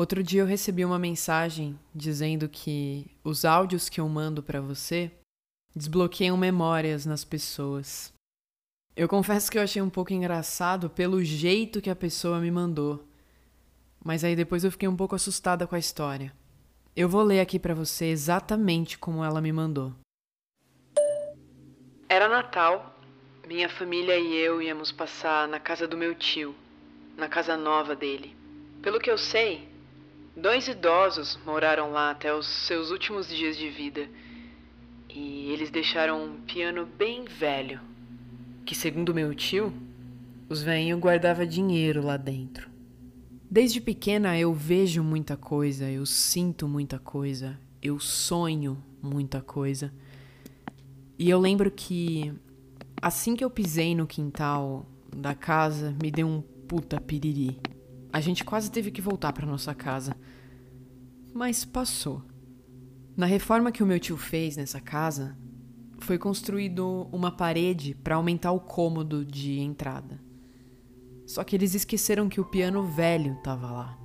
Outro dia eu recebi uma mensagem dizendo que os áudios que eu mando para você desbloqueiam memórias nas pessoas. Eu confesso que eu achei um pouco engraçado pelo jeito que a pessoa me mandou. Mas aí depois eu fiquei um pouco assustada com a história. Eu vou ler aqui para você exatamente como ela me mandou. Era Natal. Minha família e eu íamos passar na casa do meu tio, na casa nova dele. Pelo que eu sei, dois idosos moraram lá até os seus últimos dias de vida. E eles deixaram um piano bem velho, que segundo meu tio, os velhinhos guardava dinheiro lá dentro. Desde pequena eu vejo muita coisa, eu sinto muita coisa, eu sonho muita coisa. E eu lembro que assim que eu pisei no quintal da casa, me deu um puta piriri. A gente quase teve que voltar para nossa casa. Mas passou. Na reforma que o meu tio fez nessa casa, foi construído uma parede para aumentar o cômodo de entrada. Só que eles esqueceram que o piano velho tava lá.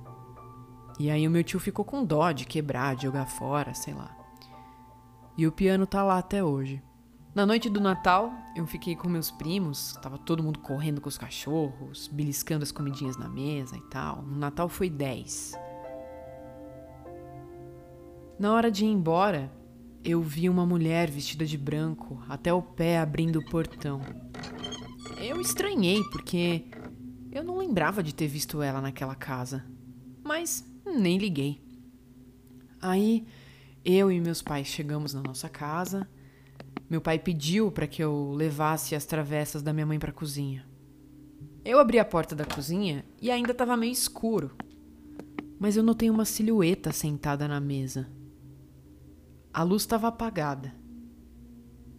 E aí o meu tio ficou com dó de quebrar, de jogar fora, sei lá. E o piano tá lá até hoje. Na noite do Natal, eu fiquei com meus primos, tava todo mundo correndo com os cachorros, beliscando as comidinhas na mesa e tal. O Natal foi 10. Na hora de ir embora, eu vi uma mulher vestida de branco até o pé abrindo o portão. Eu estranhei porque eu não lembrava de ter visto ela naquela casa, mas nem liguei. Aí eu e meus pais chegamos na nossa casa meu pai pediu para que eu levasse as travessas da minha mãe para a cozinha. Eu abri a porta da cozinha e ainda estava meio escuro. Mas eu notei uma silhueta sentada na mesa. A luz estava apagada.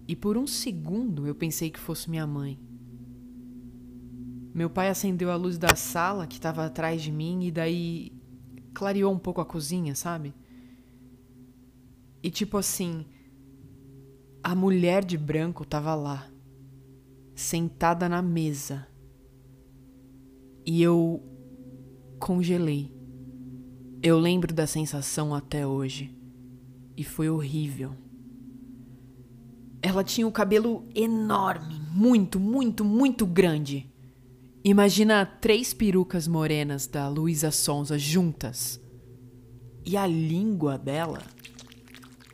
E por um segundo eu pensei que fosse minha mãe. Meu pai acendeu a luz da sala que estava atrás de mim e daí clareou um pouco a cozinha, sabe? E tipo assim, a mulher de branco estava lá, sentada na mesa. E eu congelei. Eu lembro da sensação até hoje. E foi horrível. Ela tinha o cabelo enorme, muito, muito, muito grande. Imagina três perucas morenas da Luísa Sonza juntas. E a língua dela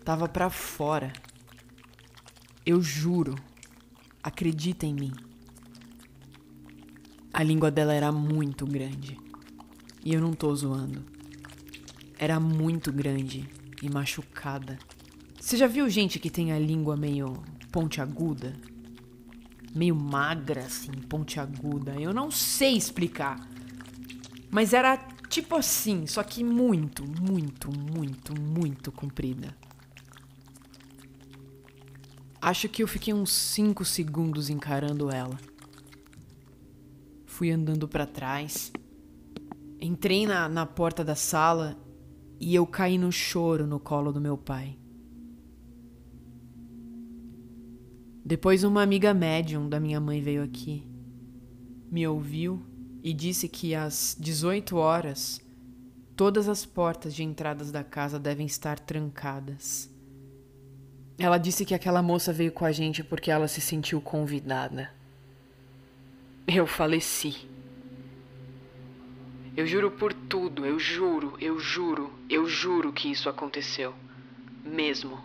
tava para fora. Eu juro. Acredita em mim. A língua dela era muito grande. E eu não tô zoando. Era muito grande e machucada. Você já viu gente que tem a língua meio pontiaguda? Meio magra, assim, pontiaguda. Eu não sei explicar. Mas era tipo assim, só que muito, muito, muito, muito comprida. Acho que eu fiquei uns 5 segundos encarando ela. Fui andando para trás. Entrei na, na porta da sala e eu caí no choro no colo do meu pai. Depois, uma amiga médium da minha mãe veio aqui, me ouviu e disse que às 18 horas todas as portas de entradas da casa devem estar trancadas. Ela disse que aquela moça veio com a gente porque ela se sentiu convidada. Eu faleci. Eu juro por tudo, eu juro, eu juro, eu juro que isso aconteceu. Mesmo.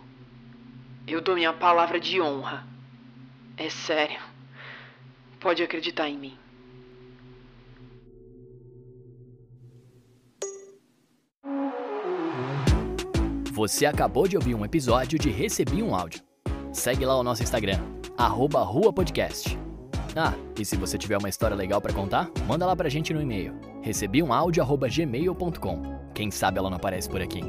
Eu dou minha palavra de honra. É sério. Pode acreditar em mim. Você acabou de ouvir um episódio de Recebi um Áudio. Segue lá o nosso Instagram, arroba Rua Podcast. Ah, e se você tiver uma história legal para contar, manda lá pra gente no e-mail. recebiumaudio.gmail.com Quem sabe ela não aparece por aqui.